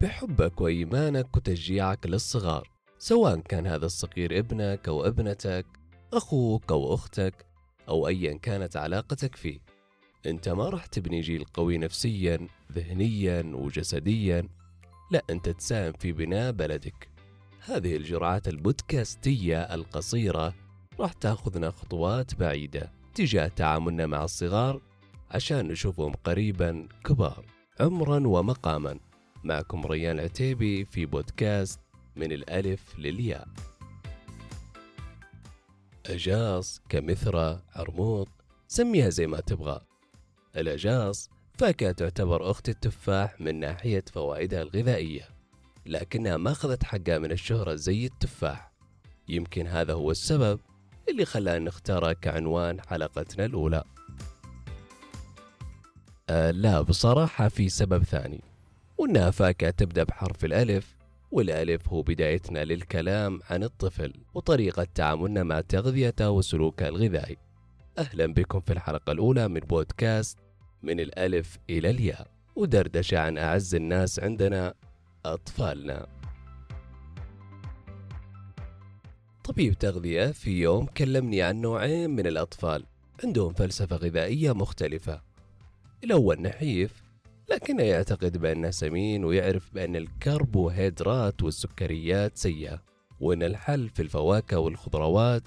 بحبك وإيمانك وتشجيعك للصغار سواء كان هذا الصغير ابنك أو ابنتك أخوك أو أختك أو أيا كانت علاقتك فيه. أنت ما راح تبني جيل قوي نفسيا ذهنيا وجسديا لا أنت تساهم في بناء بلدك. هذه الجرعات البودكاستية القصيرة راح تأخذنا خطوات بعيدة تجاه تعاملنا مع الصغار عشان نشوفهم قريبا كبار عمرا ومقاما. معكم ريان عتيبي في بودكاست من الألف للياء. أجاص كمثرى عرموط سميها زي ما تبغى. الأجاص فاكهة تعتبر أخت التفاح من ناحية فوائدها الغذائية لكنها ما أخذت حقها من الشهرة زي التفاح. يمكن هذا هو السبب اللي خلانا نختارها كعنوان حلقتنا الأولى. آه لا بصراحة في سبب ثاني. وإنها فاكهة تبدأ بحرف الألف والألف هو بدايتنا للكلام عن الطفل وطريقة تعاملنا مع تغذيته وسلوكه الغذائي. أهلا بكم في الحلقة الأولى من بودكاست من الألف إلى الياء ودردشة عن أعز الناس عندنا أطفالنا. طبيب تغذية في يوم كلمني عن نوعين من الأطفال عندهم فلسفة غذائية مختلفة. الأول نحيف لكنه يعتقد بأنه سمين ويعرف بأن الكربوهيدرات والسكريات سيئة وأن الحل في الفواكه والخضروات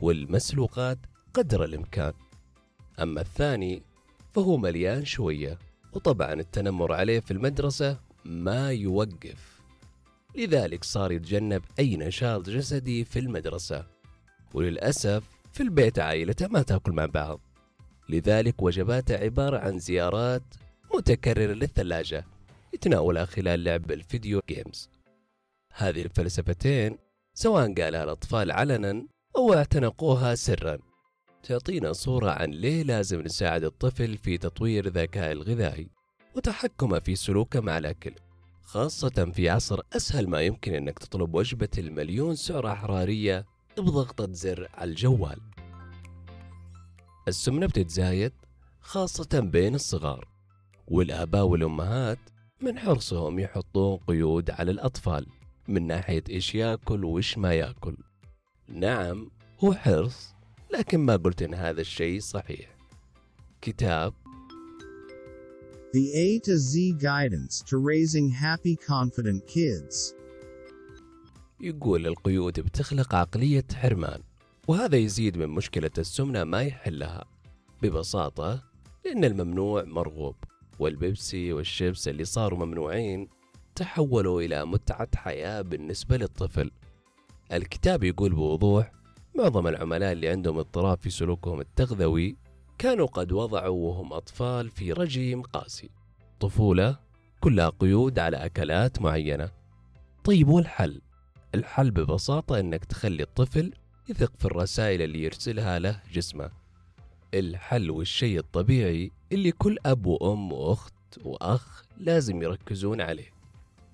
والمسلوقات قدر الإمكان. أما الثاني فهو مليان شوية وطبعا التنمر عليه في المدرسة ما يوقف. لذلك صار يتجنب أي نشاط جسدي في المدرسة وللأسف في البيت عائلته ما تأكل مع بعض. لذلك وجباته عبارة عن زيارات متكررة للثلاجة يتناولها خلال لعب الفيديو جيمز هذه الفلسفتين سواء قالها الأطفال علنا أو اعتنقوها سرا تعطينا صورة عن ليه لازم نساعد الطفل في تطوير ذكائه الغذائي وتحكمه في سلوكه مع الأكل خاصة في عصر أسهل ما يمكن أنك تطلب وجبة المليون سعرة حرارية بضغطة زر على الجوال. السمنة بتتزايد خاصة بين الصغار. والآباء والأمهات من حرصهم يحطون قيود على الأطفال من ناحية إيش يأكل وإيش ما يأكل. نعم هو حرص لكن ما قلت إن هذا الشيء صحيح. كتاب The A to Z guidance to raising happy confident kids. يقول القيود بتخلق عقلية حرمان وهذا يزيد من مشكلة السمنة ما يحلها. ببساطة لأن الممنوع مرغوب. والبيبسي والشيبس اللي صاروا ممنوعين تحولوا إلى متعة حياة بالنسبة للطفل. الكتاب يقول بوضوح معظم العملاء اللي عندهم اضطراب في سلوكهم التغذوي كانوا قد وضعوا وهم أطفال في رجيم قاسي. طفولة كلها قيود على أكلات معينة. طيب والحل؟ الحل ببساطة أنك تخلي الطفل يثق في الرسائل اللي يرسلها له جسمه. الحل والشيء الطبيعي اللي كل أب وأم وأخت وأخ لازم يركزون عليه.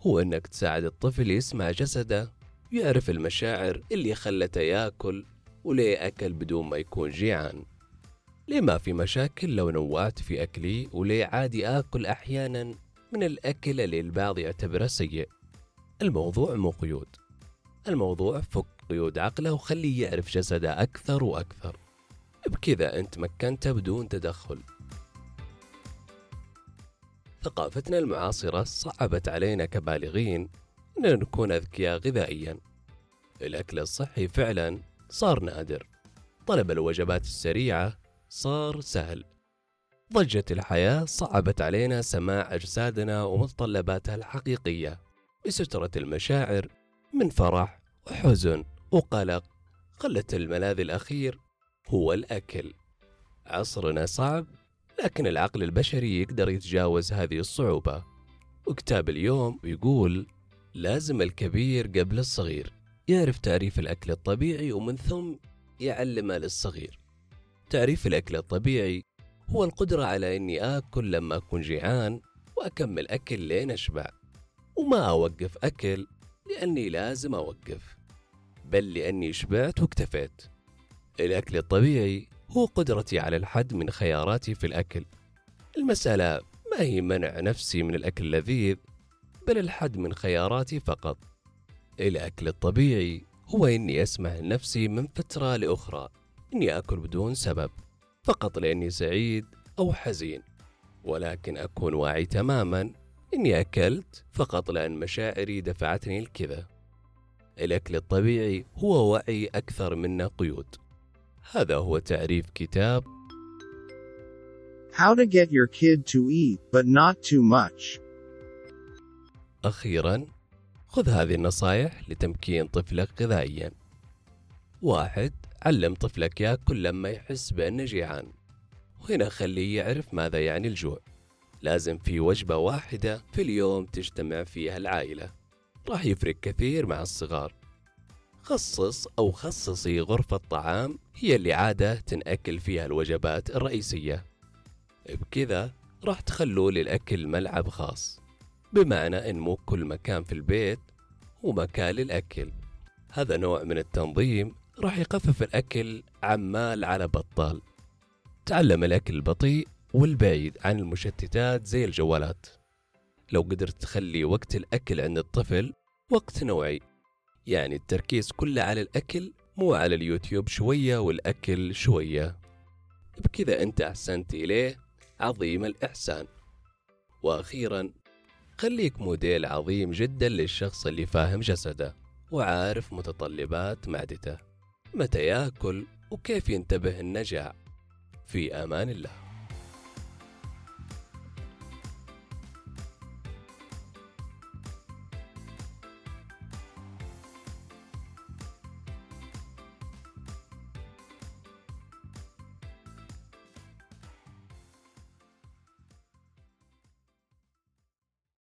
هو أنك تساعد الطفل يسمع جسده يعرف المشاعر اللي خلته يأكل وليه أكل بدون ما يكون جيعان. ليه ما في مشاكل لو نوعت في أكلي وليه عادي آكل أحيانا من الأكل اللي البعض يعتبره سيء؟ الموضوع مو قيود. الموضوع فك قيود عقله وخليه يعرف جسده أكثر وأكثر. بكذا أنت مكنته بدون تدخل. ثقافتنا المعاصرة صعبت علينا كبالغين أننا نكون أذكياء غذائيا. الأكل الصحي فعلا صار نادر. طلب الوجبات السريعة صار سهل. ضجة الحياة صعبت علينا سماع أجسادنا ومتطلباتها الحقيقية بسترة المشاعر من فرح وحزن وقلق. خلت الملاذ الأخير هو الأكل. عصرنا صعب لكن العقل البشري يقدر يتجاوز هذه الصعوبة. وكتاب اليوم يقول لازم الكبير قبل الصغير يعرف تعريف الأكل الطبيعي ومن ثم يعلمه للصغير. تعريف الأكل الطبيعي هو القدرة على إني آكل لما أكون جيعان وأكمل أكل لين أشبع. وما أوقف أكل لأني لازم أوقف بل لأني شبعت واكتفيت. الأكل الطبيعي هو قدرتي على الحد من خياراتي في الأكل. المسألة ما هي منع نفسي من الأكل اللذيذ بل الحد من خياراتي فقط. الأكل الطبيعي هو إني أسمح لنفسي من فترة لأخرى إني أكل بدون سبب فقط لأني سعيد أو حزين. ولكن أكون واعي تماما إني أكلت فقط لأن مشاعري دفعتني لكذا. الأكل الطبيعي هو وعي أكثر منه قيود. هذا هو تعريف كتاب. How to get your kid to eat, but not too much. أخيرا خذ هذه النصائح لتمكين طفلك غذائيا. واحد علم طفلك ياكل لما يحس بأنه جيعان. وهنا خليه يعرف ماذا يعني الجوع. لازم في وجبة واحدة في اليوم تجتمع فيها العائلة. راح يفرق كثير مع الصغار. خصص أو خصصي غرفة طعام هي اللي عادة تنأكل فيها الوجبات الرئيسية. بكذا راح تخلوا للأكل ملعب خاص بمعنى إن مو كل مكان في البيت هو مكان للأكل. هذا نوع من التنظيم راح يخفف الأكل عمال على بطال. تعلم الأكل البطيء والبعيد عن المشتتات زي الجوالات. لو قدرت تخلي وقت الأكل عند الطفل وقت نوعي يعني التركيز كله على الأكل مو على اليوتيوب شوية والأكل شوية. بكذا أنت أحسنت إليه عظيم الإحسان. وأخيرا خليك موديل عظيم جدا للشخص اللي فاهم جسده وعارف متطلبات معدته. متى يأكل وكيف ينتبه النجاع؟ في أمان الله.